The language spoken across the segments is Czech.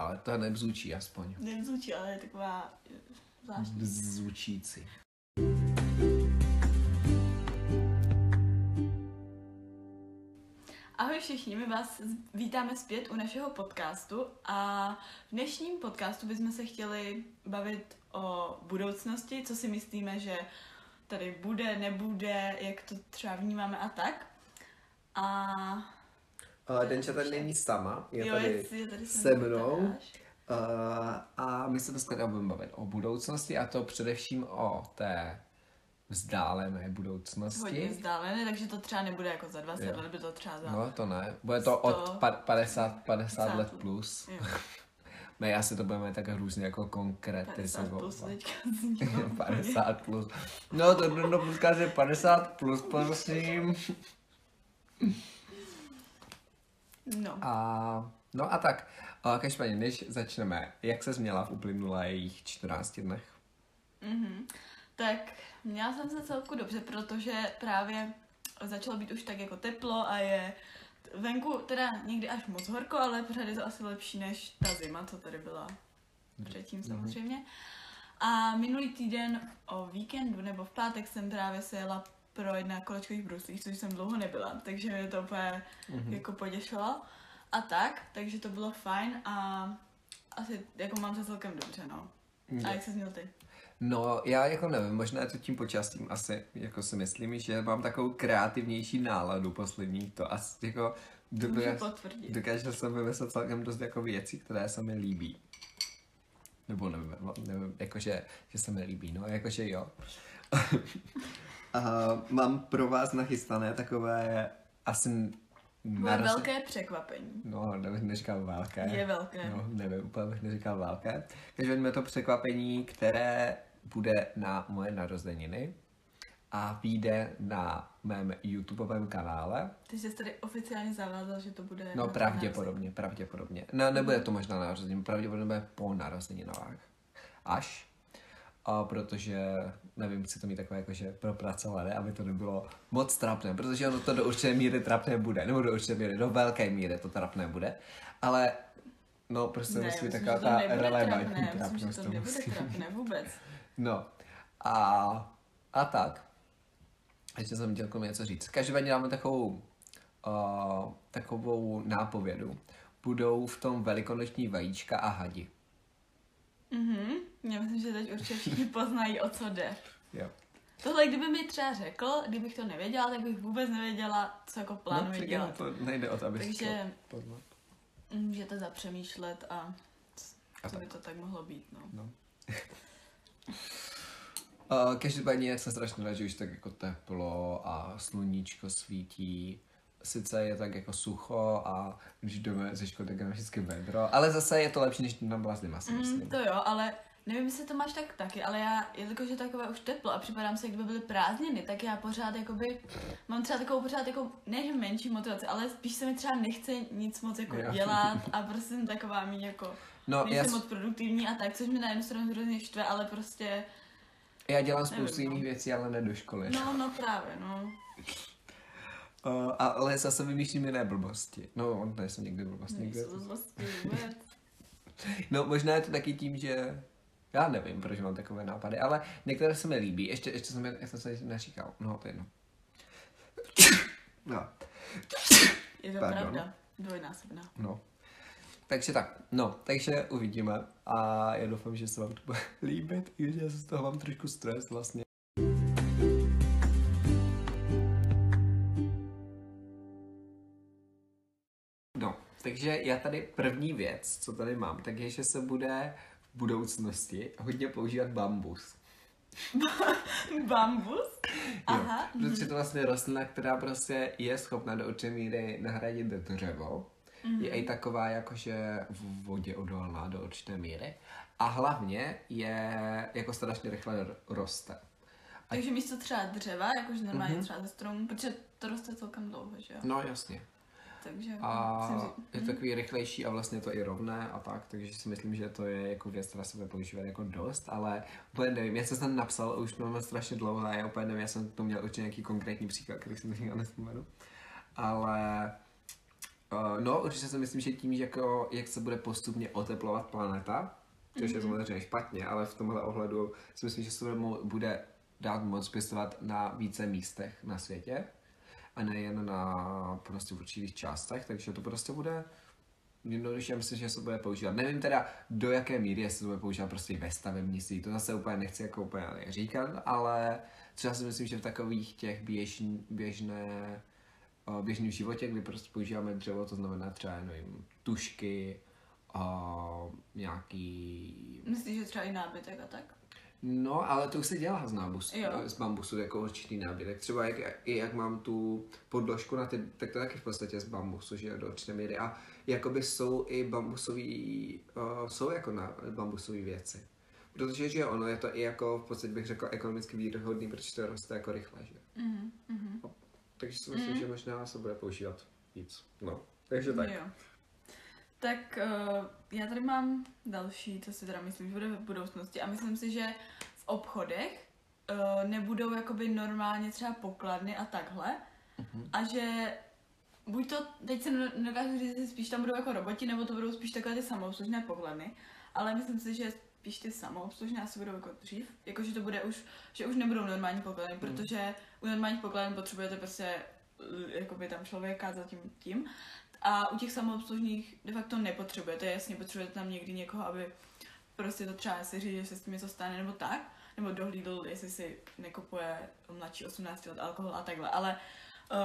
Ale to nevzúčí aspoň. Nevzůčí, ale je taková eh, zvláštní. Zvučící. Ahoj všichni, my vás vítáme zpět u našeho podcastu a v dnešním podcastu bychom se chtěli bavit o budoucnosti, co si myslíme, že tady bude, nebude, jak to třeba vnímáme a tak. A Uh, Denča tady není sama, je jo, tady je, tady se mnou. Uh, a my se dneska budeme bavit o budoucnosti a to především o té vzdálené budoucnosti. Hodně vzdálené, takže to třeba nebude jako za 20 Jo. let, by to třeba za... No to ne, bude to od Sto- pa- 50, 50 let 50 plus. Jo, Ne, já si to budeme tak různě jako 50 konkretizovat. plus teďka zní. 50 plus. No to no, že 50 plus, prosím. No. A, no a tak, každopádně, než začneme, jak se změla v uplynulých 14 dnech? Mhm. Tak měla jsem se celku dobře, protože právě začalo být už tak jako teplo a je venku teda někdy až moc horko, ale pořád je to asi lepší než ta zima, co tady byla předtím samozřejmě. A minulý týden o víkendu nebo v pátek jsem právě se jela pro jedna kolečkových bruslích, což jsem dlouho nebyla, takže mě to úplně Mhm. jako potěšilo. A tak, takže to bylo fajn a asi jako mám se celkem dobře, no. A jak se měl ty? No, já jako nevím, možná je to tím počasím asi, jako si myslím, že mám takovou kreativnější náladu poslední, to asi jako dokáž, dokážel jsem vymyslet celkem dost jako věcí, které se mi líbí. Nebo nevím, nevím jakože, že se mi líbí, no, jakože jo. A mám pro vás nachystané takové asi Bude velké překvapení. No, nevím, neříkal velké. Je velké. No, nevím, úplně bych neříkal velké. Takže máme to překvapení, které bude na moje narozeniny a vyjde na mém YouTubeovém kanále. Ty jsi tady oficiálně zavázal, že to bude... No pravděpodobně, pravděpodobně. No, nebude to možná na narozeniny, pravděpodobně bude po narozeninách. Až. A protože, nevím, chci to mít takové jakože propracované, aby to nebylo moc trapné, protože ono to do určité míry trapné bude, nebo do určité míry, do velké míry to trapné bude, ale no prostě Ne, musí být myslím, taková ta relevantní trapné, myslím, trapnost. že to nebude musí. trapné vůbec. No a, a tak. Ještě jsem chtěl k tomu něco říct. Každopádně dáme takovou, uh, takovou nápovědu. Budou v tom velikonoční vajíčka a hadi. Mhm. Já myslím, že teď určitě všichni poznají, o co jde. Jo. Tohle, kdyby mi třeba řekl, kdybych to nevěděla, tak bych vůbec nevěděla, co jako No, plánuji tak dělat. to nejde o to, abys Takže to můžete zapřemýšlet a A co by tak. to tak mohlo být, no. No. Uh, každopádně jsem strašně rád, že už tak jako teplo a sluníčko svítí. Sice je tak jako sucho a když jdeme ze školy, tak je vždycky vedro, ale zase je to lepší, než tam byla zima, si myslím. Mm, to jo, ale nevím, jestli to máš tak taky, ale já, jelikož je takové už teplo a připadám se, jak kdyby byly prázdniny, tak já pořád jakoby, mám třeba takovou pořád jako, ne menší motivaci, ale spíš se mi třeba nechce nic moc jako Jo. dělat a prostě jsem taková mít jako, No, já, nejsem moc produktivní a tak, což mi na jednu stranu hrozně štve, ale prostě, já dělám spoustu no. jiných věcí, ale ne do školy. no, no právě, no. Uh, ale zase vymýšlím jiné blbosti. No, on nejsou někdy blbosti. Někdy. Vlastně vůbec. No, možná je to taky tím, že já nevím, proč mám takové nápady, ale některé se mi líbí. Ještě, ještě jsem, jak jsem se neříkal. No, to je jedno. No, Je to Pardon. pravda, dvojnásobná. no. Takže tak, no, takže uvidíme a já doufám, že se vám to bude líbit, i když já se z toho mám trošku stres vlastně. Takže já tady první věc, co tady mám, tak je, že se bude v budoucnosti hodně používat bambus. Bambus? Aha, Jo, protože to vlastně rostlina, která prostě je schopna do určité míry nahradit dřevo. Mhm. Je i taková jakože v vodě odolná do určité míry. A hlavně je jako strašně rychle roste. Takže místo třeba dřeva, jakože normálně Mhm. třeba ze stromu, protože to roste celkem dlouho, že jo? No jasně. Takže A jsem si- je to takový rychlejší a vlastně to i rovné a tak, takže si myslím, že to je jako věc, která se bude používat jako dost, ale úplně nevím, já jsem tam napsal, už máme strašně dlouho a já úplně nevím, já jsem to měl určitě nějaký konkrétní příklad, který si teďka nespomenu, ale Uh, no, určitě si myslím, že tím, že jako, jak se bude postupně oteplovat planeta, což je Mhm. samozřejmě špatně, ale v tomhle ohledu si myslím, že se bude dát moc pěstovat na více místech na světě a nejen na prostě v určitých částech, takže to prostě bude jednoduše, myslím, že se bude používat. Nevím teda, do jaké míry se to bude používat prostě ve stavebnictví, to zase úplně nechci jako úplně říkat, ale třeba si myslím, že v takových těch běžn, běžné, o, běžném životě, kdy prostě používáme dřevo, to znamená třeba, nevím, tušky, o, nějaký Myslíš, že třeba i nábytek a tak? No, ale to už se dělá z nábusu, Jo. z bambusu, jako určitý nábytek. Třeba jak, i jak mám tu podložku na ty, tak to je taky v podstatě z bambusu, že jo, do určité míry. A jakoby jsou i bambusový, uh, jsou jako na bambusové věci. Protože, že jo, ono je to i jako, v podstatě bych řekl, ekonomicky výhodný, protože to roste jako rychle, že jo. Mhm, mhm. Takže si myslím, že možná se bude používat víc. No, takže tak. Jo. Tak uh, já tady mám další, co si teda myslím, že bude v budoucnosti. A myslím si, že v obchodech uh, nebudou jakoby normálně třeba pokladny a takhle. Mhm. a že buď to, teď se ne- nedokážu říct, spíš tam budou jako roboti, nebo to budou spíš takové ty samoobslužné pokladny, ale myslím si, že spíš ty samoobslužné asi budou jako dřív, jako že to bude už, že už nebudou normální pokladny, Mhm. protože u normálních pokladen potřebujete prostě l- jakoby tam člověka za tím tím a u těch samoobslužných de facto nepotřebujete, jasně potřebujete tam někdy někoho, aby prostě to třeba si říct, že se s tím něco stane nebo tak, nebo dohlídl, jestli si nekupuje mladší 18 let alkohol a takhle, ale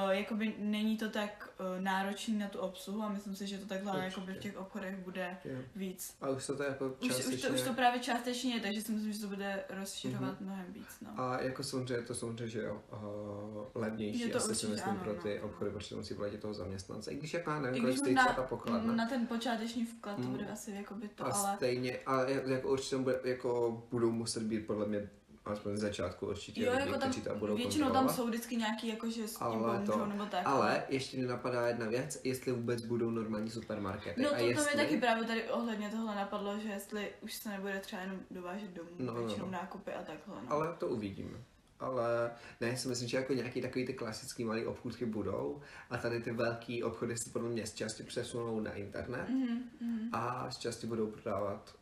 uh, jakoby není to tak uh, náročný na tu obsluhu a myslím si, že to takhle Určitě. jakoby v těch obchodech bude Jo. víc. A už se to jako Už, už, částečně... to, už to právě částečně je, takže si myslím, že to bude rozšiřovat mnohem víc. No. A jako samozřejmě to samozřejmě, že jo, uh, levnější, Je to asi si myslím ano, pro ty no. obchody, protože musí platit toho zaměstnance. I když jako já nevím, kolik stojí ta pokladna. na ten počáteční vklad to Mm. bude asi jakoby to, a ale stejně, ale jako určitě bude, jako budou muset být podle mě alespoň z začátku určitě jo, lidi, jako tam, kteří to budou většinou tam jsou vždycky nějaký, jako že s tím Ale pomůžou to- nebo tak. Ale ještě mě napadá jedna věc, jestli vůbec budou normální supermarkety. No a to, to jestli... mi taky právě tady ohledně tohle napadlo, že jestli už se nebude třeba jenom dovážet domů, No, no, většinou no. nákupy a takhle. No. Ale to uvidíme. Ale ne, si myslím, že jako nějaký takový ty klasický malý obchůdky budou a tady ty velký obchody se podle mě z části přesunou na internet Mhm, mhm. a z části budou prodávat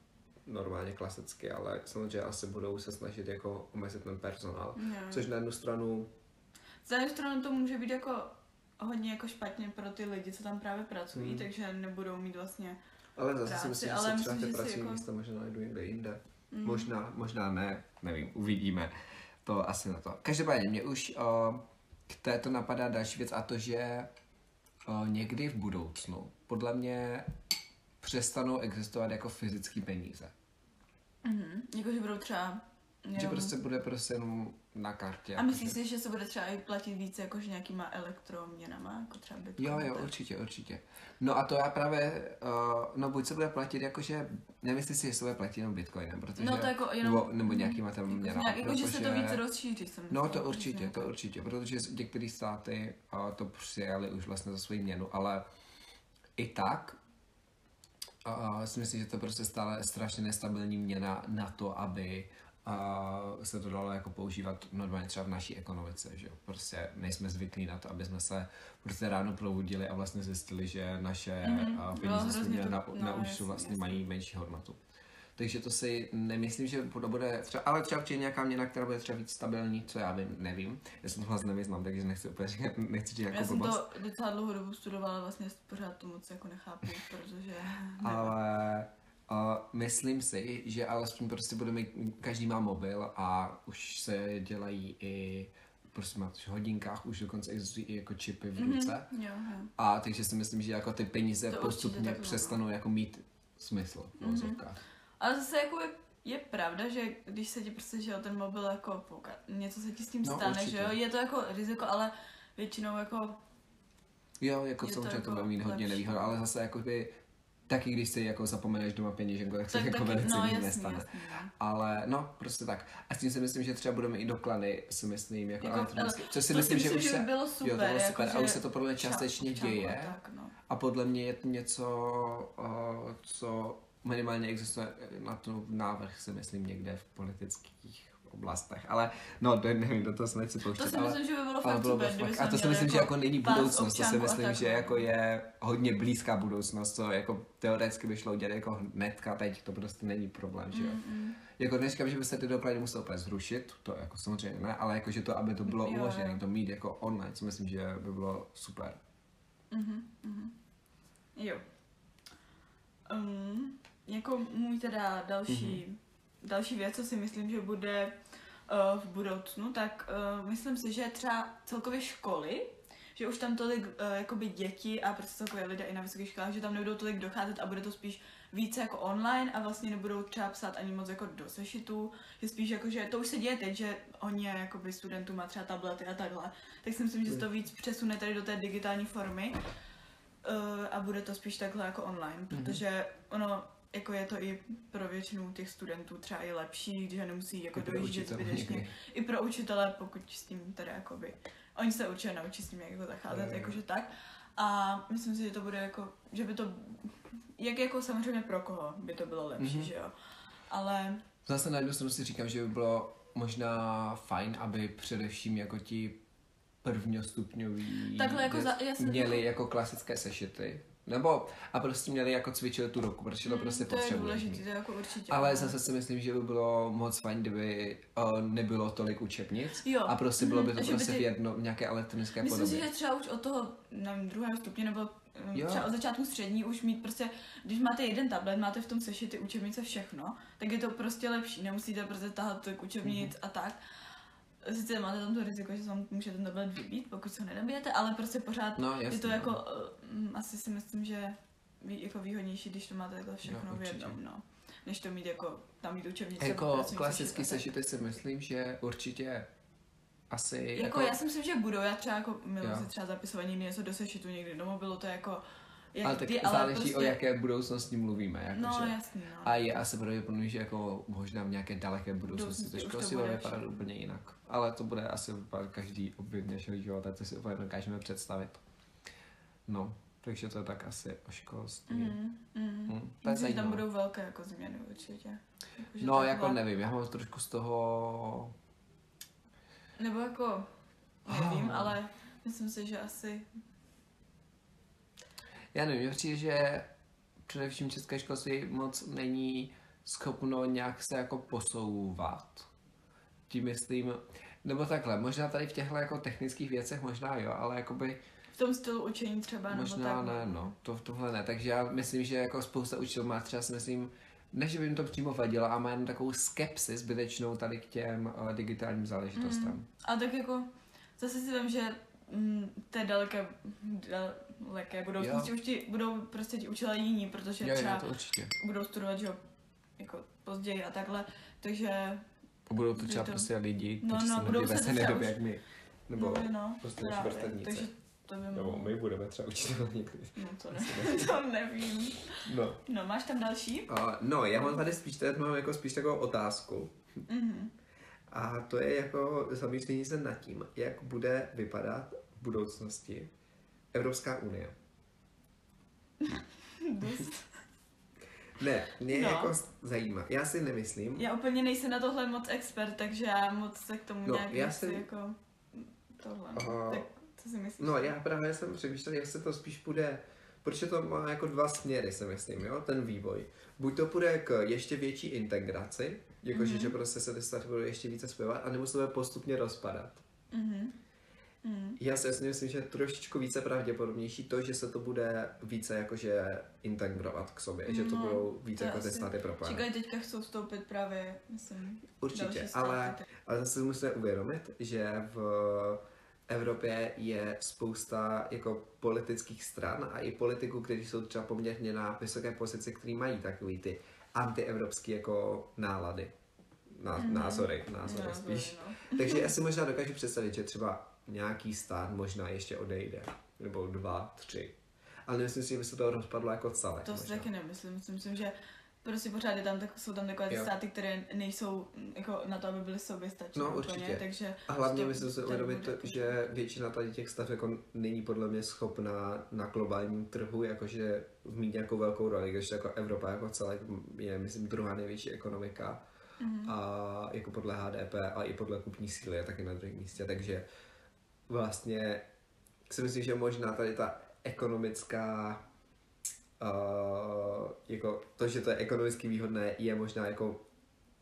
normálně klasicky, ale samozřejmě asi budou se snažit jako omezit ten personál. Jo. Což na jednu stranu, Za jednu stranu to může být jako hodně jako špatně pro ty lidi, co tam právě pracují, Hmm. takže nebudou mít vlastně ale zase Práci, si myslím, že se třeba ty pracovní jako- místa možná najdu někde jinde. mm, Možná, možná ne, nevím, uvidíme. To asi na to. Každopádně mě už o, k této napadá další věc a to, že o, někdy v budoucnu podle mě přestanou existovat jako fyzické peníze. mhm. jako že budou třeba Že jenom- prostě bude prostě jenom na kartě. A myslíš si, že se bude třeba i platit více jakože nějakýma elektroměnama, jako třeba Bitcoin? Jo, jo, tak? určitě, určitě. No a to já právě, uh, no buď se bude platit jakože, nemyslím si, že se bude platit jenom bitcoinem, protože, No to jako jenom... nebo, nebo nějakýma tam jako, měnama, nějak, jako že se to více rozšíří, jsem No to že určitě, to určitě, protože z- některé státy a, to přijali už vlastně za svoji měnu, ale i tak a, si myslím, že to prostě stále strašně nestabilní měna na to, aby a, se to dalo jako používat normálně třeba v naší ekonomice, že jo. Prostě nejsme zvyklí na to, aby jsme se prostě ráno probudili a vlastně zjistili, že naše Mhm, mm-hmm. peníze měli to- na, no, na účtu vlastně jasně. mají menší hodnotu. Takže to si nemyslím, že to bude třeba, ale třeba určitě nějaká měna, která bude třeba víc stabilní, co já vím, nevím. Já jsem tohle nevyznám, takže nechci úplně říkat, nechci říct Já nějakou jsem blbost. to docela dlouhou dobu studovala, vlastně pořád to moc jako nechápu, protože... Ale uh, myslím si, že alespoň prostě budeme, každý má mobil a už se dělají i prostě na těch hodinkách, už dokonce existují i jako čipy v ruce. Mhm, jo, jo. A takže si myslím, že jako ty peníze To postupně no. přestanou jako mít smysl v Mhm. Ale zase jako je, je pravda, že když se ti prostě, že jo, ten mobil jako pouka, něco se ti s tím No, stane, určitě. že jo, je to jako riziko, ale většinou jako, Jo, jako samozřejmě to, jako bude mít hodně nevýhod, ale zase jakoby taky když si jako zapomeneš doma peněženku, tak se tak jako velice no nic jasný, nestane. jasný, no. Ale no, prostě tak. A s tím si myslím, že třeba budeme i doklady, si myslím, jako, Jako, ale si to myslím, že myslím, už že se... by bylo super, jo, to bylo jako, super. že a už se to podle mě ča- částečně čau a děje. Tak, no. A podle mě je to něco, uh, co minimálně existuje na to návrh, si myslím, někde v politických oblastech. Ale no, to nevím, do toho se nechci pouštět. To si ale, myslím, že by bylo fakt bylo by super, fakt. A to si myslím, že jako není pás budoucnost, to si myslím, že no. jako je hodně blízká budoucnost, co jako teoreticky by šlo udělat jako hnedka, teď to prostě není problém, že jo. Mm, Jako neříkám, že by se ty doklady musel úplně zrušit, to jako samozřejmě ne, ale jako, že to, aby to bylo jo. to mít jako online, co myslím, že by bylo super. Mhm, mhm. Jo. Um, jako můj teda další, Mhm. další věc, co si myslím, že bude uh, v budoucnu, tak uh, myslím si, že třeba celkově školy, že už tam tolik uh, jakoby děti a prostě celkově lidé i na vysokých školách, že tam nebudou tolik docházet a bude to spíš více jako online a vlastně nebudou třeba psát ani moc jako do sešitu, že spíš jako, že to už se děje teď, že hodně jakoby studentů má třeba tablety a takhle, tak si myslím, že se to víc přesune tady do té digitální formy uh, a bude to spíš takhle jako online, protože ono jako je to i pro většinu těch studentů třeba i lepší, když nemusí jako dojíždět zbytečně. I pro učitele, pokud s tím teda jakoby, oni se určitě naučí s tím jak jako zacházet, Jo, jo. jakože tak. A myslím si, že to bude jako, že by to, jak jako samozřejmě pro koho by to bylo lepší, Mhm. že jo. Ale Zase na jednu stranu si říkám, že by bylo možná fajn, aby především jako ti prvňostupňoví Takhle jako za- jsem- měli jako klasické sešity. Nebo a prostě měli jako cvičili tu ruku, protože to mm, prostě to je potřebuješ důležité, mít. to je jako určitě. Ale ano. zase si myslím, že by bylo moc fajn, kdyby uh, nebylo tolik učebnic Jo. a prostě bylo by to by prostě ty- v jedno, v nějaké elektronické Myslím podobě. si, že třeba už od toho nevím, druhého stupně nebo um, Jo. třeba od začátku střední už mít prostě, když máte jeden tablet, máte v tom sešity učebnice všechno, tak je to prostě lepší. Nemusíte prostě tahat tolik učebnic Mhm. a tak. Sice máte tam to riziko, že se vám může ten tablet vybít, pokud se ho nenabijete, ale prostě pořád No, je jasně, to no. jako, uh, asi si myslím, že jako výhodnější, když to máte takhle všechno No, v jednom, no. Než to mít jako, tam mít učebnice. Jako tak. sešity si myslím, že určitě asi Jako, já si myslím, že budou, já třeba jako miluji si třeba zapisování něco do sešitu někdy do mobilu, to je jako, jak ale tak ty, záleží prostě, o jaké budoucnosti mluvíme. Jako No že. jasný, no. A je asi pravděpodobně, že jako možná v nějaké daleké budoucnosti to školství bude bude vypadat úplně jinak. Ale to bude asi vypadat každý oběd dnešního života, to si úplně dokážeme představit. No, takže to je tak asi o školství. Mm, mm. Hm, to Myslím, že tam budou velké jako změny určitě. Jako, No, jako nevím, já mám trošku z toho... Nebo jako, nevím, Ah. ale myslím si, že asi, Já nevím, přijde, že především české školství moc není schopno nějak se jako posouvat. Tím myslím, nebo takhle, možná tady v těchto jako technických věcech možná jo, ale jakoby v tom stylu učení třeba, možná nebo tak. ne, no, to, tohle ne, takže já myslím, že jako spousta učitelů má třeba si myslím, ne, že by jim to přímo vadilo, a má jen takovou skepsi zbytečnou tady k těm uh, digitálním záležitostem. Mm. A tak jako, zase si vím, že mm, té daleké, daleké budoucnosti už ti budou prostě ti učitelé jiní, protože Jo, třeba jo, to určitě. budou studovat, že jo, jako později a takhle, takže A budou to třeba to- prostě lidi, No, kteří no, se budou ve se stejné třeba době už- jak my. Nebo no, no, prostě naši právě, vrstevníci. takže to by Nebo my budeme třeba učitelé někdy. no to, ne, to nevím. No. No, máš tam další? Uh, no, já mám tady spíš, tady mám jako spíš takovou otázku. Mhm. A to je jako zamýšlení se nad tím, jak bude vypadat budoucnosti Evropská unie. Dost. Ne, mě No. jako zajímá. Já si nemyslím. Já úplně nejsem na tohle moc expert, takže já moc se k tomu No, nějak já jsem- jako tohle. Aha. Tak co si myslíš? No, já právě jsem přemýšlel, jestli to spíš půjde, protože to má jako dva směry, si myslím, jo, ten vývoj. Buď to půjde k ještě větší integraci, jakože, Mhm. že prostě se ty státy budou ještě více spojovat, anebo se bude postupně rozpadat. Mhm. Mhm. Já si jasně myslím, že je trošičku více pravděpodobnější to, že se to bude více jakože integrovat k sobě, že to No, budou více jako ty státy propojené. Čekají teďka chcou vstoupit právě, myslím, Určitě, ale, ale zase musíme uvědomit, že v Evropě je spousta jako politických stran a i politiků, kteří jsou třeba poměrně na vysoké pozici, kteří mají takový ty antievropské jako nálady. Ná, Mhm. Názory, názory No, spíš. no. Takže já si možná dokážu představit, že třeba nějaký stát možná ještě odejde. Nebo dva, tři. Ale nemyslím si, že by se to rozpadlo jako celé. To si taky nemyslím. Myslím, myslím, že prostě pořád je tam, tak, jsou tam takové ty státy, které nejsou jako na to, aby byly soběstačné No, úplně, určitě. takže A hlavně myslím si to uvědomit, že většina tady těch stav jako není podle mě schopná na globálním trhu jakože mít nějakou velkou roli, když jako Evropa jako celek je, myslím, druhá největší ekonomika Mhm. a jako podle HDP a i podle kupní síly je taky na druhém místě, takže vlastně si myslím, že možná tady ta ekonomická uh, jako to, že to je ekonomicky výhodné, je možná jako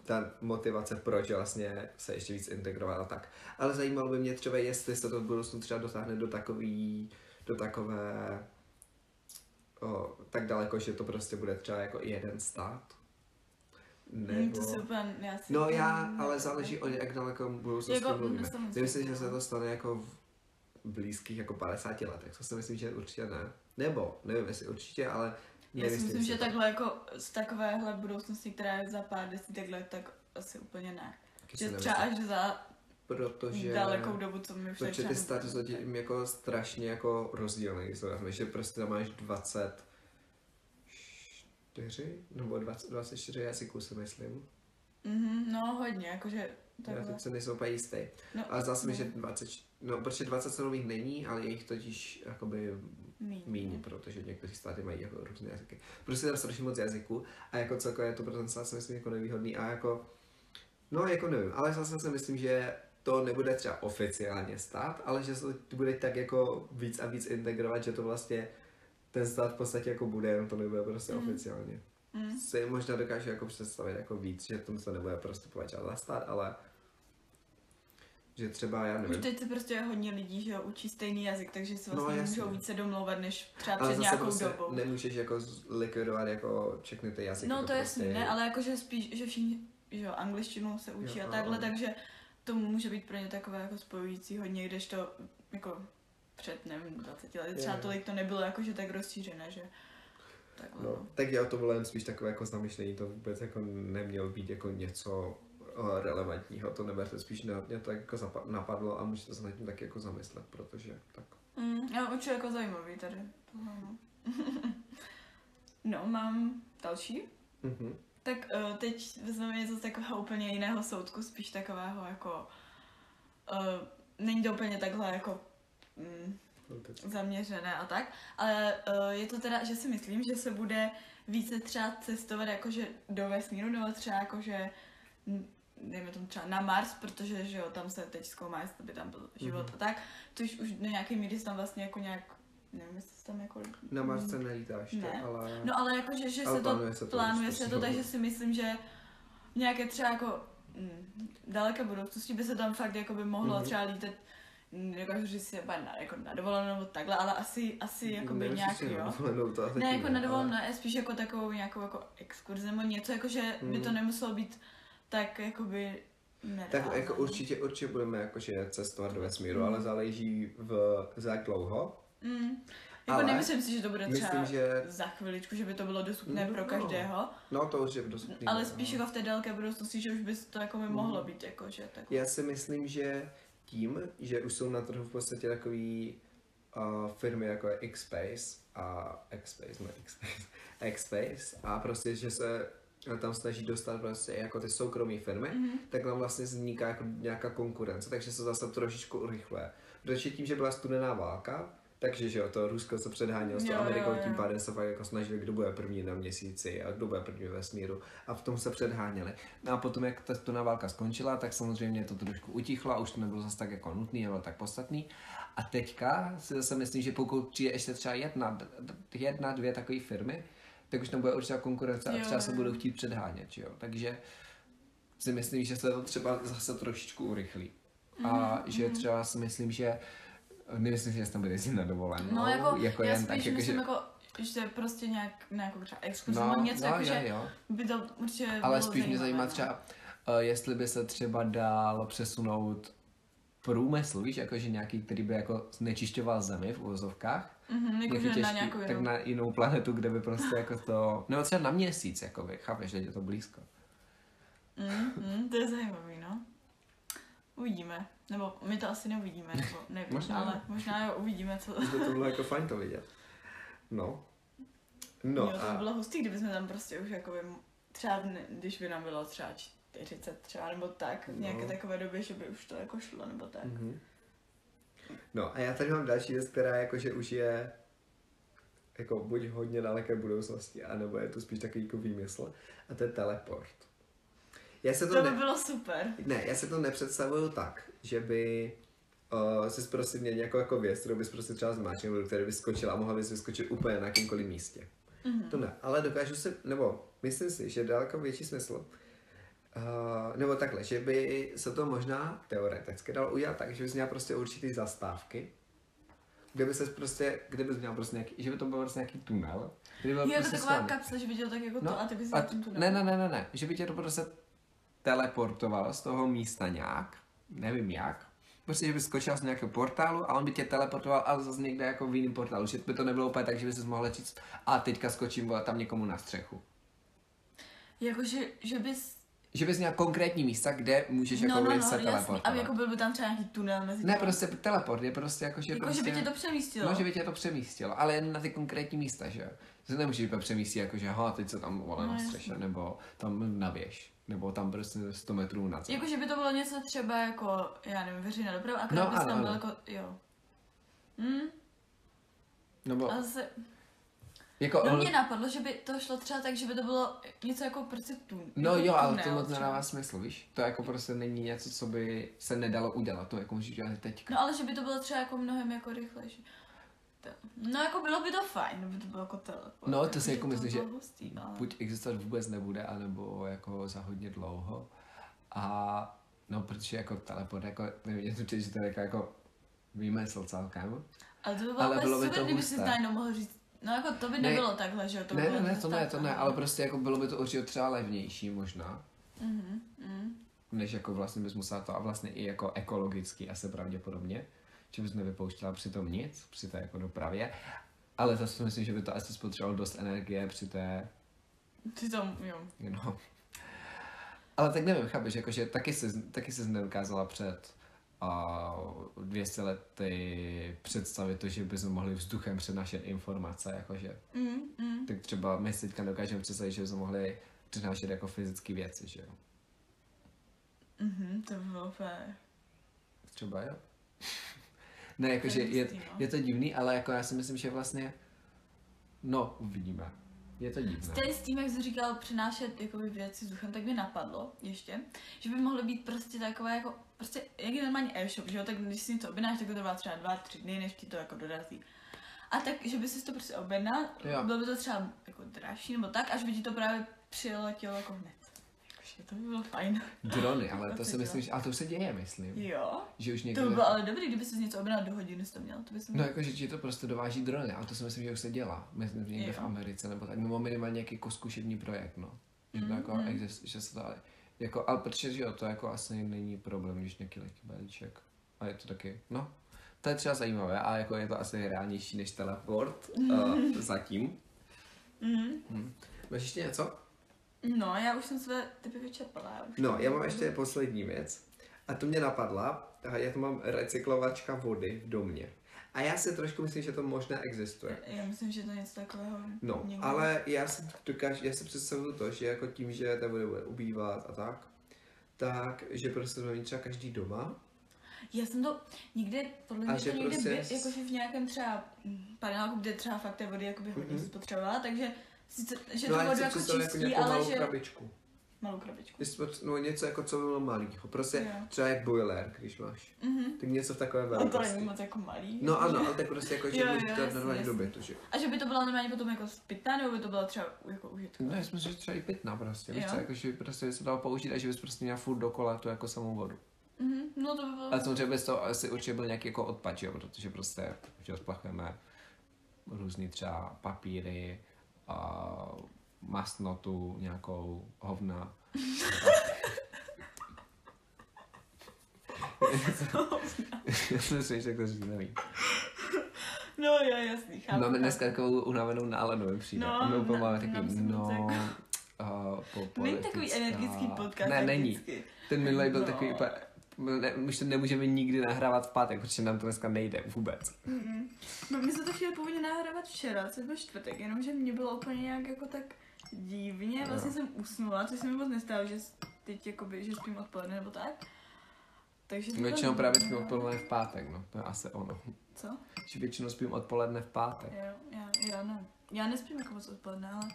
ta motivace, proč vlastně se ještě víc integrovat a tak. Ale zajímalo by mě třeba, jestli se to v budoucnu třeba dotáhne do takový, do takové o, tak daleko, že to prostě bude třeba jako jeden stát. Mm, to si úplně, já si No já, ale záleží o jak daleko budoucnosti Jako, mluvíme. Myslím, že no. se to stane jako v blízkých jako 50 letech. To si myslím, že určitě ne. Nebo, nevím jestli určitě, ale Já si myslím, že takhle jako z takovéhle budoucnosti, která je za pár desítek let, tak asi úplně ne. Taky Že třeba až za Protože... dalekou dobu, co mi tady Protože ty státy jsou tím jako strašně jako rozdílné, když se že prostě tam máš 24 nebo 20, 24 jazyků si myslím. Mhm, no hodně, jakože takhle. teď se nejsem úplně jistý. No, Ale zdá se mi, no. že 20, no protože 27 jich není, ale je jich totiž jakoby Míň. míň, protože někteří státy mají jako různé jazyky. Prostě tam strašně moc jazyků a jako celkově je to pro ten stát si myslím jako nevýhodný a jako, no jako nevím, ale zase si myslím, že to nebude třeba oficiálně stát, ale že se to bude tak jako víc a víc integrovat, že to vlastně ten stát v podstatě jako bude, jenom to nebude prostě Mm. oficiálně. Mm. Si možná dokážu jako představit jako víc, že tomu se nebude prostě považovat za stát, ale že třeba, já Už nevím, teď se prostě hodně lidí, že jo, učí stejný jazyk, takže se No, vlastně jasně. můžou více domlouvat, než třeba ale před zase nějakou prostě dobou. nemůžeš jako likvidovat jako všechny ty jazyky. No to prostě jasný, ne, ale jakože spíš, že všichni, že jo, angličtinu se učí Jo, a takhle, no. takže to může být pro ně takové jako spojující hodně, když to jako před, nevím, 20 lety třeba Jo. tolik to nebylo jakože tak rozšířené, že takhle, No, no. tak jo, to bylo jen spíš takové jako zamýšlení, to vůbec jako nemělo být jako něco relevantního, to neberte spíš na, mě to jako napadlo a můžete se nad tím taky jako zamyslet, protože tak. Mm, já určitě jako zajímavý tady. no. no, mám další. Mhm. Tak uh, teď vezmeme něco z takového úplně jiného soudku, spíš takového jako... Uh, není to úplně takhle jako mm, zaměřené a tak, ale uh, je to teda, že si myslím, že se bude více třeba cestovat jakože do vesmíru, nebo třeba jakože dejme tomu třeba na Mars, protože že jo, tam se teď zkoumá, jestli by tam byl život Mhm. a tak, což už do nějaké míry tam vlastně jako nějak, nevím, jestli se tam jako... Na Mars se nelítá ještě, Ne. ale... No ale jakože, že Ale se to plánuje se to plánuje už se prostě, to, takže si myslím, že nějaké třeba jako mm, daleké budoucnosti by se tam fakt jako by mohlo Mhm. třeba lítat mm, Nedokážu říct si na, jako na dovolenou nebo takhle, ale asi, asi jako by nějaký, na jo. to Ne, jako na ale- dovolenou, ne, spíš jako takovou nějakou jako exkurzi nebo něco, jako že by to Mhm. nemuselo být tak jakoby Tak nereálné. jako určitě, určitě budeme jakože cestovat do vesmíru, Mhm. ale záleží v, za jak dlouho. Mm. Jako Ale nemyslím si, že to bude třeba Myslím, že... za chviličku, že by to bylo dostupné No. pro každého, No to určitě dostupný. ale no. spíš jako v té daleké budoucnosti, že už by to jako by Mhm. mohlo být, jako že tak. Já si myslím, že tím, že už jsou na trhu v podstatě takový uh, firmy jako je Xspace a Xspace, ne Xspace, Xspace a prostě, že se tam snaží dostat prostě jako ty soukromé firmy, Mhm. tak tam vlastně vzniká jako nějaká konkurence, takže se zase trošičku urychluje. Protože tím, že byla studená válka, takže že jo, to Rusko se předhánělo s tou Amerikou, tím pádem se fakt jako snažili, kdo bude první na měsíci a kdo bude první ve vesmíru a v tom se předháněli. No a potom, jak ta studená válka skončila, tak samozřejmě to trošku utichlo už to nebylo zase tak jako nutný, nebylo tak podstatný. A teďka si zase myslím, že pokud přijde ještě třeba jedna, jedna dvě takové firmy, tak už tam bude určitá konkurence a třeba se budou chtít předhánět, jo. Takže si myslím, že se to třeba zase trošičku urychlí. A Mhm, že mhm. třeba si myslím, že nemyslím, si, že tam bude jezdit na dovolenou. No jako, jako já jen tak, jako, myslím že... jako, že prostě nějak, nějakou třeba exkurzi, No, něco no, jako, jo, že jo. by to určitě Ale bylo spíš mě zajímá no. třeba, uh, jestli by se třeba dál přesunout průmysl, víš, jakože nějaký, který by jako znečišťoval zemi v uvozovkách, Mhm, jak je jakože na těžký, nějakou tak jinou. na jinou planetu, kde by prostě jako to, nebo třeba na měsíc, jako by, chápeš, že je to blízko. Mm, mm, to je zajímavý, no. Uvidíme. Nebo my to asi neuvidíme, nebo nevím, Možná ale možná jo, uvidíme, co... To by to bylo jako fajn to vidět. No. No jo, to by a bylo hustý, kdybychom tam prostě už jakoby, třeba, v ne- když by nám bylo třeba 40 třeba, nebo tak, v nějaké No. takové době, že by už to jako šlo, nebo tak. Mhm. No a já tady mám další věc, která jakože už je jako buď hodně daleké budoucnosti, anebo je to spíš takový jako výmysl, a to je teleport. Já se to, To by ne... bylo super. Ne, já se to nepředstavuju tak, že by uh, jsi prostě měl nějakou jako věc, kterou bys prostě třeba zmáčknul, do které bys skočil a mohla bys vyskočit úplně na jakýmkoliv místě. Mhm. To ne, ale dokážu si, nebo myslím si, že daleko větší smysl, uh, nebo takhle, že by se to možná teoreticky dalo udělat tak, že bys měl prostě určitý zastávky, kde by se prostě, kde bys měl prostě nějaký, že by to byl prostě nějaký tunel, kde by byl Je to prostě taková schovaný. kapsle, že by dělal tak jako No, to a ty bys A za tím t- tu ne, ne, ne, ne, ne, že by tě to prostě teleportovalo z toho místa nějak, nevím jak, prostě, že by skočil z nějakého portálu a on by tě teleportoval, ale zase někde jako v jiném portálu, že by to nebylo úplně tak, že by si mohl říct, a teďka skočím vole, tam někomu na střechu. Jakože, že bys... Že bys měl konkrétní místa, kde můžeš No, jako no, no, se jasný. teleportovat. A jako byl by tam třeba nějaký tunel mezi Ne, těma- prostě teleport je prostě jako, že Jako, prostě... že by tě to přemístilo. No, že by tě to přemístilo, ale jen na ty konkrétní místa, že jo. Že nemůžeš úplně přemístit, jako že ha, teď se tam vole No, na střeše, nebo tam na věž, nebo tam prostě 100 metrů nad zemí. Jako, že by to bylo něco třeba jako, já nevím, veřejná doprava, a No, no, bys ano, tam byl jako, jo. Hm, Nebo, a zase, jako, no on- mě napadlo, že by to šlo třeba tak, že by to bylo něco jako prostě tun. No jako jo, ale tunel to moc nedává smysl, víš? To jako prostě není něco, co by se nedalo udělat, to jako můžeš dělat teďka. No ale že by to bylo třeba jako mnohem jako rychlejší. To- No jako bylo by to fajn, kdyby to bylo jako teleport. No, to si jako že myslím, že hustý, ale... Buď existovat vůbec nebude, anebo jako za hodně dlouho. A no, protože jako teleport, jako nevím, to přijde, že to je jako, jako výmysl celkem. Ale to by bylo ale bylo by super, to kdyby si najednou mohl říct, no jako to by Ne. nebylo takhle, že jo, to ne, bylo ne, ne, to ne, to ne, ale prostě jako bylo by to určitě třeba levnější možná, Mhm, mhm. než jako vlastně bys musela to a vlastně i jako ekologicky asi pravděpodobně, že bys nevypouštěla přitom nic, při té jako dopravě, ale zase si myslím, že by to asi spotřebovalo dost energie při té Přitom, jo. No. Ale tak nevím, chápeš, jakože taky se, taky se nedokázala před uh, 200 lety představit to, že bychom mohli vzduchem přenášet informace, jakože. Mm, mm. Tak třeba my si teďka dokážeme představit, že bychom mohli přenášet jako fyzické věci, že jo. Mhm, to by bylo fér. Třeba jo. ne, jakože je no. je to divný, ale jako já si myslím, že vlastně, no, uvidíme. Je to divné. Stejně s tím, jak jsi říkal, přenášet jakoby věci vzduchem, tak mi napadlo ještě, že by mohly být prostě takové jako, prostě jak je normálně e-shop, že jo, tak když si něco objednáš, tak to trvá třeba dva, tři dny, než ti to jako dorazí. A tak, že by si to prostě objednal, Jo. bylo by to třeba jako dražší nebo tak, až by ti to právě přiletělo jako hned. Jakože to by bylo fajn. Drony, ale to To si myslím, že, ale to už se děje, myslím. Jo. Že už To někdo... by bylo ale dobrý, kdyby si něco objednal do hodiny, jsi to měl. To by se No jakože ti to prostě dováží drony, ale to si myslím, že už se dělá. Myslím, že někde v Jo. Americe nebo tak. Nebo minimálně nějaký jako zkušební projekt, no. Že to Mm, jako mm. exist, že se to ale, jako, ale protože že jo, to jako asi není problém, když nějaký lehký balíček. A je to taky, no. To je třeba zajímavé a jako je to asi reálnější než teleport uh, zatím. Mhm. Hm. Máš ještě něco? No, já už jsem své typy vyčerpala. Já už No, já mám ještě poslední věc. A to mě napadla, já tu mám recyklovačka vody v domě. A já si trošku myslím, že to možná existuje. Já myslím, že to je něco takového. No, někde. ale já si dokážu, já si představuju to, že jako tím, že ta voda bude ubývat a tak, tak, že prostě to třeba každý doma. Já jsem to někde, podle A mě že to někde prostě jakože v nějakém třeba paneláku, kde třeba fakt té vody jakoby hodně Mhm. mm-hmm. spotřebovala, takže sice, že no to vodu si jako představit jako nějakou ale malou že... krabičku. Malou krabičku. No něco jako co by bylo malýho. Prostě Jo. třeba jak boiler, když máš. Mhm. Tak něco v takové No to velikosti. není moc jako malý. No ano, ale tak prostě jako, že Jo, to normálně do bytu, že? A že by to byla normálně potom jako spitná, nebo by to byla třeba jako užitková? No, já si myslím, že třeba i pitná prostě. Víš jako, že by prostě by se dalo použít a že bys prostě měl furt dokola tu jako samou vodu. Mhm. No to by bylo... Ale samozřejmě bez toho asi určitě byl nějaký jako odpad, že jo, protože prostě, že splachujeme různý třeba papíry, a masnotu, nějakou hovna. Já si myslím, že to říct nevím. No jo, jasný, chápu. Máme chápu. dneska takovou unavenou náladu, mi přijde. No, my úplně na- máme takový, no, uh, po, Není takový energický podcast. Ne, jak není. Ten minulý byl No. takový úplně, ne, už to nemůžeme nikdy nahrávat v pátek, protože nám to dneska nejde vůbec. Mm-mm. No, my jsme to chtěli původně nahrávat včera, což byl čtvrtek, jenomže mě bylo úplně nějak jako tak divně, vlastně Jo. jsem usnula, což se mi moc nestalo, že teď jakoby, že spím odpoledne nebo tak. Takže to Většinou právě spím odpoledne v pátek, no, to je asi ono. Co? Že většinou spím odpoledne v pátek. Jo, já, já ne. Já nespím jako moc odpoledne, ale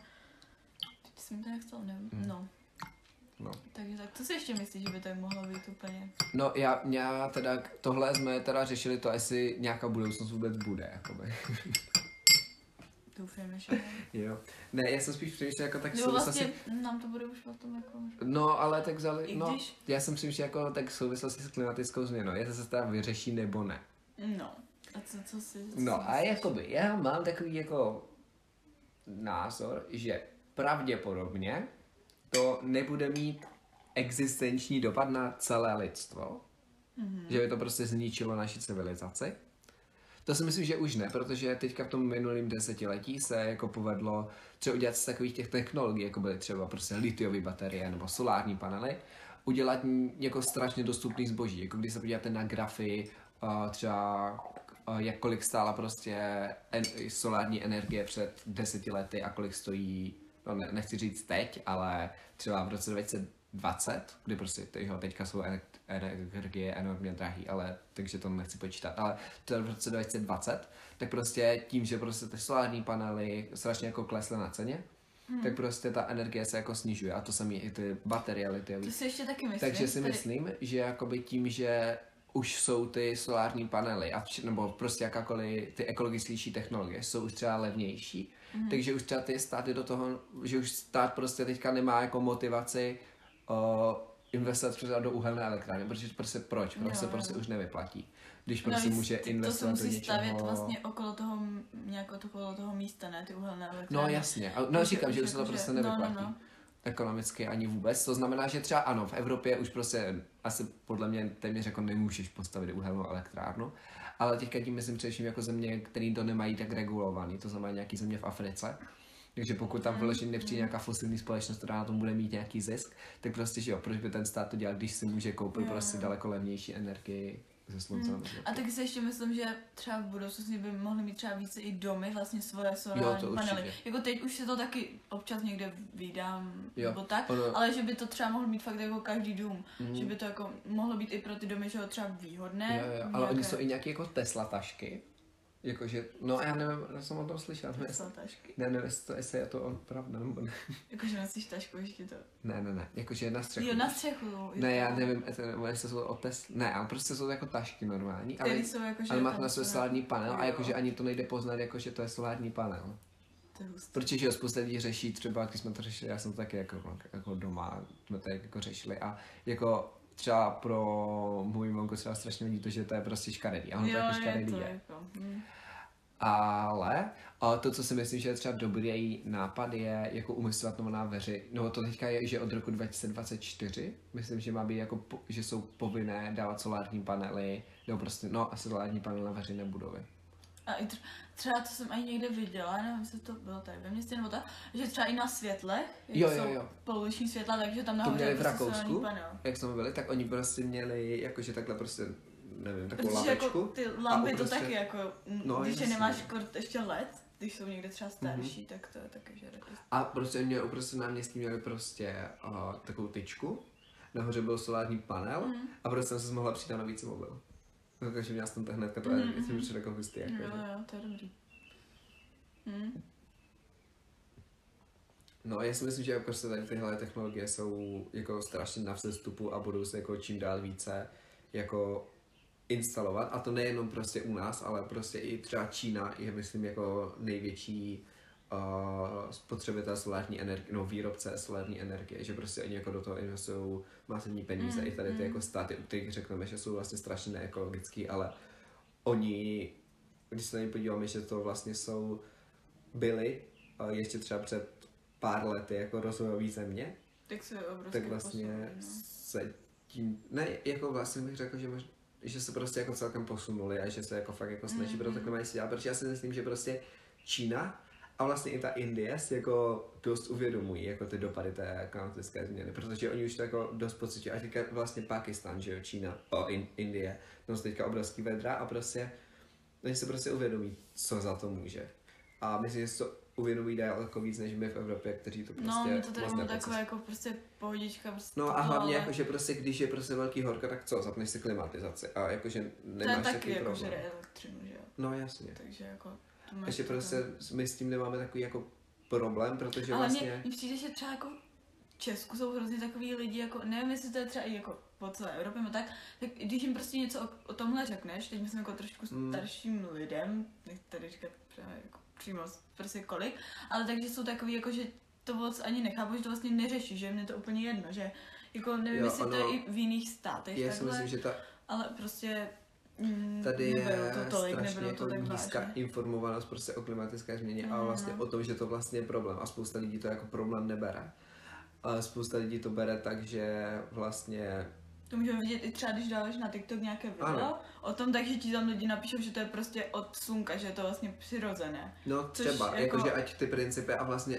teď se mi to jak stalo, nevím. Mm. No. No. Takže tak, co si ještě myslíš, že by tak mohlo být úplně? No já, já teda, tohle jsme teda řešili to, jestli nějaká budoucnost vůbec bude, jakoby. Doufám, že jo. Ne, já jsem spíš přemýšlel jako tak Jo, souvislosti... vlastně nám to bude už potom jako... No, ale tak vzali, I no, když- já jsem přemýšlel jako tak souvislosti s klimatickou změnou, jestli se teda vyřeší nebo ne. No. A co, co si... Co No si a myslíš? jakoby, já mám takový jako názor, že pravděpodobně to nebude mít existenční dopad na celé lidstvo, Mhm. že by to prostě zničilo naši civilizaci. To si myslím, že už ne, protože teďka v tom minulém desetiletí se jako povedlo třeba udělat z takových těch technologií, jako byly třeba prostě litiové baterie nebo solární panely, udělat jako strašně dostupný zboží. Jako když se podíváte na grafy, uh, třeba uh, jak kolik stála prostě en- solární energie před deseti lety a kolik stojí, no ne, nechci říct teď, ale třeba v roce 2020, kdy prostě tyho, teďka jsou ener- energie enormně drahý, ale takže to nechci počítat, ale to v roce 2020, tak prostě tím, že prostě ty solární panely strašně jako klesly na ceně, hmm. tak prostě ta energie se jako snižuje a to samé i ty baterie litiové. To si ještě taky myslím. Takže si tady- myslím, že jakoby tím, že už jsou ty solární panely, a nebo prostě jakákoliv ty ekologičtější technologie jsou už třeba levnější, mm. takže už třeba ty státy do toho, že už stát prostě teďka nemá jako motivaci uh, investovat třeba do uhelné elektrárny, protože prostě proč? Jo, Prostě jo. prostě už nevyplatí. Když prostě Navíc může ty- investovat To se do musí něčeho... stavět vlastně okolo toho, nějak okolo toho místa, ne? Ty uhelné elektrárny. No jasně, A- no říkám, že už se to jako, prostě že- no, nevyplatí. no, no. Ekonomicky ani vůbec. To znamená, že třeba ano, v Evropě už prostě asi podle mě téměř jako nemůžeš postavit uhelnou elektrárnu. Ale teďka tím myslím především jako země, které to nemají tak regulovaný, to znamená nějaký země v Africe. Takže pokud tam vyloženě nepřijde nějaká fosilní společnost, která na tom bude mít nějaký zisk, tak prostě, že jo, proč by ten stát to dělal, když si může koupit prostě daleko levnější energii ze slunce. Hmm. A taky si ještě myslím, že třeba v budoucnosti by mohly mít třeba více i domy, vlastně svoje solární Jo, to určitě. panely. Jako teď už se to taky občas někde vydám, Jo, nebo tak, ono- ale že by to třeba mohl mít fakt jako každý dům. Mhm. Že by to jako mohlo být i pro ty domy, že jo, třeba výhodné. Jo, jo, ale oni jsou i nějaké jako Tesla tašky. Jakože, no já nevím, já jsem o tom slyšel. jestli- Jsou tašky. Ne, jestli to, jestli je to pravda, nebo ne. Jakože nosíš tašku ještě to. Ne, ne, ne, jakože na střechu. Jo, na střechu. jo, Ne, já to. nevím, jestli- jsou o ne, ale prostě jsou to jako tašky normální, ale, jsou jakože... ale má to na svůj jsou solární panel a jo, jakože ani to nejde poznat, jakože to je solární panel. To je. Protože jo, spousta lidí řeší třeba, když jsme to řešili, já jsem to taky jako, jako doma, jsme to jako řešili a jako třeba pro můj mamku třeba strašně vadí to, že to je prostě škaredý. A ono to Jo, jako je škaredý to je. jako... Ale a to, co si myslím, že je třeba dobrý nápad, je jako umyslovat na veři. No to teďka je, že od roku 2024, myslím, že má být jako, po, že jsou povinné dávat solární panely, nebo prostě, no asi solární panely na veřejné budovy. A i tr- třeba, co jsem ani někde viděla, nevím, jestli to bylo tady ve městě nebo tak, že třeba i na světlech, jak Jo, jo, jsou jo. poloviční světla, takže tam To nahoře měli je v prostě Rakousku, jak jsme byli, tak oni prostě měli jakože takhle prostě, nevím, takovou Protože lavečku. jako ty lampy to uprostřed- taky jako, m, No, když je jasně. nemáš kort ještě LED, když jsou někde třeba starší, Mhm. tak to je taky, že jako... A prostě měli uprostřed náměstí měli prostě uh, takovou tyčku, nahoře byl solární panel Mhm. a prostě jsem se mohla přijít na nový mobil. Takže měla jsem to hnedka, to Mhm, je mhm. mm-hmm. jako hustý. Jako, Jo, jo, to je dobrý. Hm. No, já si myslím, že prostě tady tyhle technologie jsou jako strašně na vzestupu a budou se jako čím dál více jako instalovat. A to nejenom prostě u nás, ale prostě i třeba Čína je, myslím, jako největší uh, spotřebitel solární energie, no výrobce solární energie, že prostě oni jako do toho investují masivní peníze. Mm, I tady ty mm. jako státy, u kterých řekneme, že jsou vlastně strašně neekologický, ale oni, když se na ně podíváme, že to vlastně jsou, byly uh, ještě třeba před pár lety jako rozvojové země, Tak se tak vlastně posuny, no. se tím, ne, jako vlastně bych řekl, že, mož, že se prostě jako celkem posunuli a že se jako fakt jako snaží Mhm. pro takhle mají si dělat, protože já si myslím, že prostě Čína a vlastně i ta Indie si jako dost uvědomují jako ty dopady té klimatické změny, protože oni už to jako dost pocití a teďka vlastně Pakistan, že jo, Čína, o, in, Indie, no teďka obrovský vedra a prostě oni se prostě uvědomí, co za to může. A myslím, že to uvědomují daleko víc než my v Evropě, kteří to prostě No, my to tady máme takové jako prostě pohodička. Prostě No a to, hlavně ale jako, že prostě když je prostě velký horko, tak co, zapneš si klimatizaci a jakože To je nemáš taky takový jako problém. žere elektřinu, že jo. No jasně. Takže jako... to máš Ještě prostě my s tím nemáme takový jako problém, protože Ale vlastně... mně, mně přijde, že třeba jako v Česku jsou hrozně takový lidi, jako nevím, jestli to je třeba i jako po celé Evropě, no tak, tak když jim prostě něco o, o tomhle řekneš, teď myslím jako trošku Mm. starším lidem, nechci tady říkat třeba jako přímo prostě kolik, ale takže jsou takový jako, že to moc ani nechápu, že to vlastně neřeší, že jim je to úplně jedno, že jako nevím, Jo, jestli to je i v jiných státech Já si takhle, myslím, že ta, ale prostě mm, tady je to tolik, strašně neberou jako to tak nízká vážně. informovanost prostě o klimatické změně a Mhm. vlastně o tom, že to vlastně je problém a spousta lidí to jako problém nebere. A spousta lidí to bere tak, že vlastně To můžeme vidět i třeba, když dáváš na TikTok nějaké video Ano. o tom, takže ti tam lidi napíšou, že to je prostě od slunka, že je to vlastně přirozené. No Což třeba, jako- jako, jakože ať ty principy a vlastně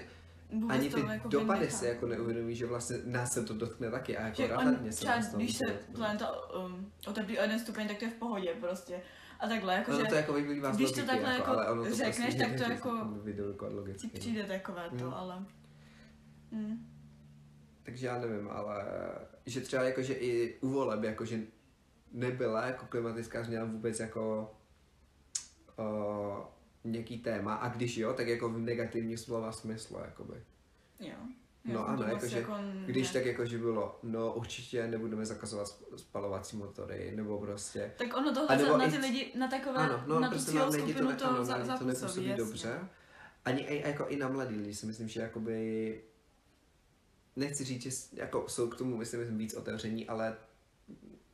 ani to ty jako dopady si jako neuvědomí, že vlastně nás se to dotkne taky a jako Že on, se nás to když se planeta um, oteplí o jeden stupeň, tak to je v pohodě prostě. A takhle, jakože Ono to jako vyplývá když to logiky, takhle jako, jako ale ono to řekneš, prostě tak to jako vydelikovat ti no. přijde takové to, Mm. ale... Mm. Takže já nevím, ale že třeba jako, že i u voleb, jakože nebyla jako klimatická změna vůbec jako uh, nějaký téma a když jo, tak jako v negativní slova smyslu, jakoby. Jo. No Já ano, to jakože jako Když ne- tak jako, že bylo, no určitě nebudeme zakazovat sp- spalovací motory, nebo prostě Tak ono A tohle nebo na i- ty lidi, na takové, Ano, no, na tu prostě cílovou na lidi to, skupinu ne, to, ano, za, to nepůsobí jasně. dobře. Ani i, jako i na mladý lidi si myslím, že jakoby nechci říct, že jako jsou k tomu myslím, víc otevření, ale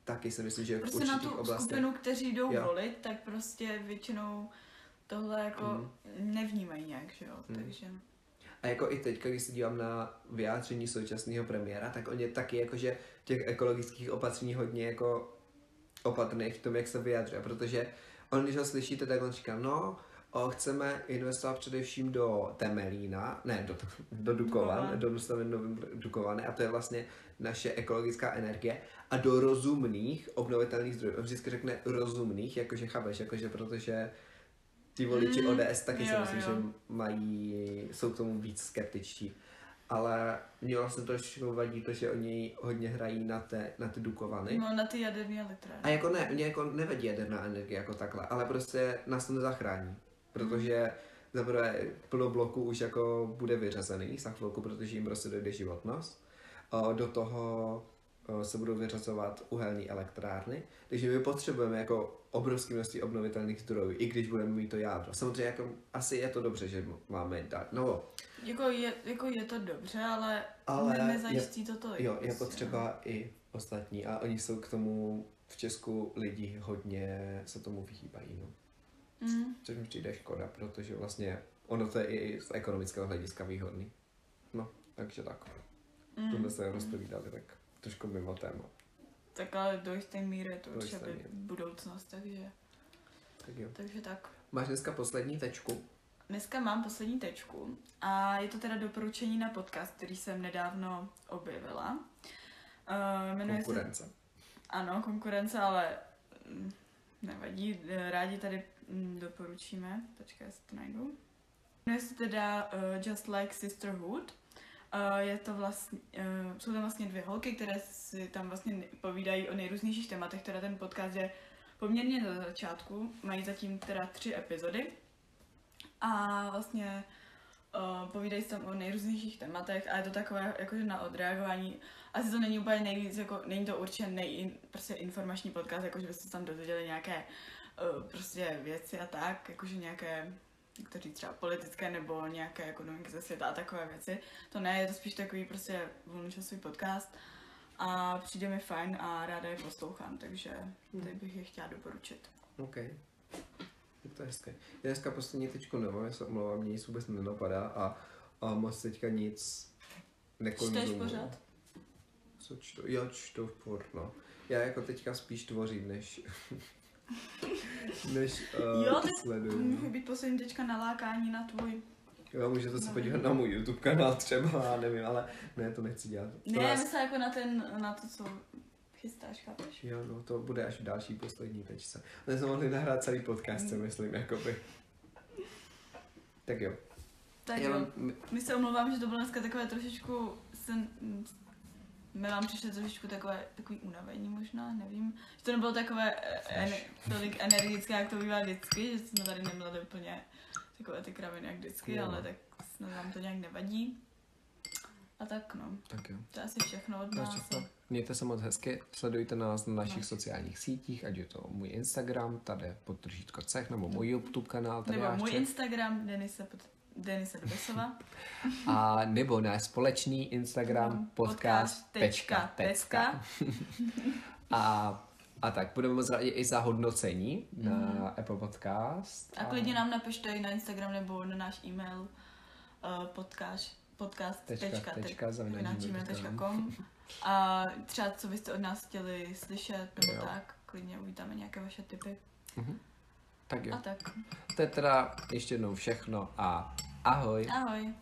taky si myslím, že v Prostě na určitých tu oblastech skupinu, kteří jdou Jo. volit, tak prostě většinou tohle jako Mm. nevnímají nějak, že jo, Mm. takže... A jako i teď, když se dívám na vyjádření současného premiéra, tak on je taky jakože těch ekologických opatření hodně jako opatrný v tom, jak se vyjadřuje, protože on, když ho slyšíte, tak on říká, no, chceme investovat především do Temelína, ne, do, do Dukovan, Dukovan. do dostavit novým Dukovany a to je vlastně naše ekologická energie a do rozumných obnovitelných zdrojů. On vždycky řekne rozumných, jakože chápeš, jakože protože ty voliči Mm, ODS taky si jo, myslím, jo. že mají, jsou k tomu víc skeptičtí. Ale mě vlastně trošku vadí to, že oni hodně hrají na, té, na ty Dukovany. No na ty jaderné elektrárny. A jako ne, mě jako nevadí jaderná energie jako takhle, ale prostě nás to nezachrání. Protože za prvé plno bloků už jako bude vyřazený za chvilku, protože jim prostě dojde životnost. Do toho eh, se budou vyřazovat uhelné elektrárny, takže my potřebujeme jako obrovské množství obnovitelných zdrojů, i když budeme mít to jádro. Samozřejmě jako, asi je to dobře, že máme dát. No, Jako je, jako je to dobře, ale, Ale ne, nezajistí to tolik. jo, je potřeba i ostatní a oni jsou k tomu v Česku lidi hodně se tomu vyhýbají. No. Mm. Což mi přijde škoda, protože vlastně ono to je i z ekonomického hlediska výhodný. No, takže tak. Mm. Tohle se rozpovídali tak trošku mimo téma. Tak ale do jisté míry je to určitě budoucnost, takže, Tak jo. takže tak. Máš dneska poslední tečku. Dneska mám poslední tečku a je to teda doporučení na podcast, který jsem nedávno objevila. Uh, jmenuje se Konkurence. Ano, konkurence, ale mm, nevadí, eh, rádi tady mm, doporučíme. Počkej, já si to najdu. Jmenuje se teda uh, Just Like Sisterhood. Uh, je to vlastně, uh, jsou tam vlastně dvě holky, které si tam vlastně povídají o nejrůznějších tématech, teda ten podcast je poměrně na začátku, mají zatím teda tři epizody a vlastně uh, povídají se tam o nejrůznějších tématech a je to takové jakože na odreagování asi to není úplně nejvíc, jako není to určitě nej, prostě informační podcast, jakože byste se tam dozvěděli nějaké prostě věci a tak, jakože nějaké, jak to říct, třeba politické nebo nějaké ekonomiky ze světa a takové věci. To ne, je to spíš takový prostě volnočasový podcast a přijde mi fajn a ráda je poslouchám, takže tady bych je chtěla doporučit. OK. Je to hezké. Já dneska poslední tečku nemám, já se omlouvám, mě nic vůbec nenapadá a, a moc teďka nic nekonzumuju. Čteš pořád? Co čtu? Já čtu furt, no. Já jako teďka spíš tvořím, než... než uh, Jo, tak sleduju. Může být poslední tečka nalákání na tvůj... Jo, můžete se No. podívat na můj YouTube kanál třeba, já nevím, ale ne, to nechci dělat. To Ne, nás- myslím jako na ten, na to, co chystáš, chápeš? Jo, no to bude až v další poslední tečce. My jsme mohli nahrát celý podcast, si myslím, jakoby. Tak jo. Tak jo. My se omlouvám, že to bylo dneska takové trošičku, jsem, my vám přišli trošičku takové, takový unavení možná, nevím. Že to nebylo takové eh, en, tolik energické, jak to bývá vždycky, že jsme tady neměli úplně takové ty kraviny jak vždycky, Jo. ale tak snad vám to nějak nevadí. A tak no, Tak jo. to je asi všechno od nás. všechno. Mějte se moc hezky, sledujte nás na našich sociálních sítích, ať je to můj Instagram, tady podtržítko cech, nebo můj YouTube kanál, tady Nebo můj. Instagram, Denise, pod, Denise Dubesova. A nebo náš společný Instagram Mhm. podcast Podcast tečka tecka. a, a tak, budeme moc rádi i za hodnocení na Apple Podcast. A klidně nám napište i na Instagram nebo na náš e-mail uh, podcast podcast Tečka, tečka, tečka, te- zavináč zavináč gmail tečka gmail.com. A třeba co byste od nás chtěli slyšet nebo Jo. tak, klidně uvítáme nějaké vaše tipy. Tak jo. A tak. To je teda ještě jednou všechno a ahoj. Ahoj.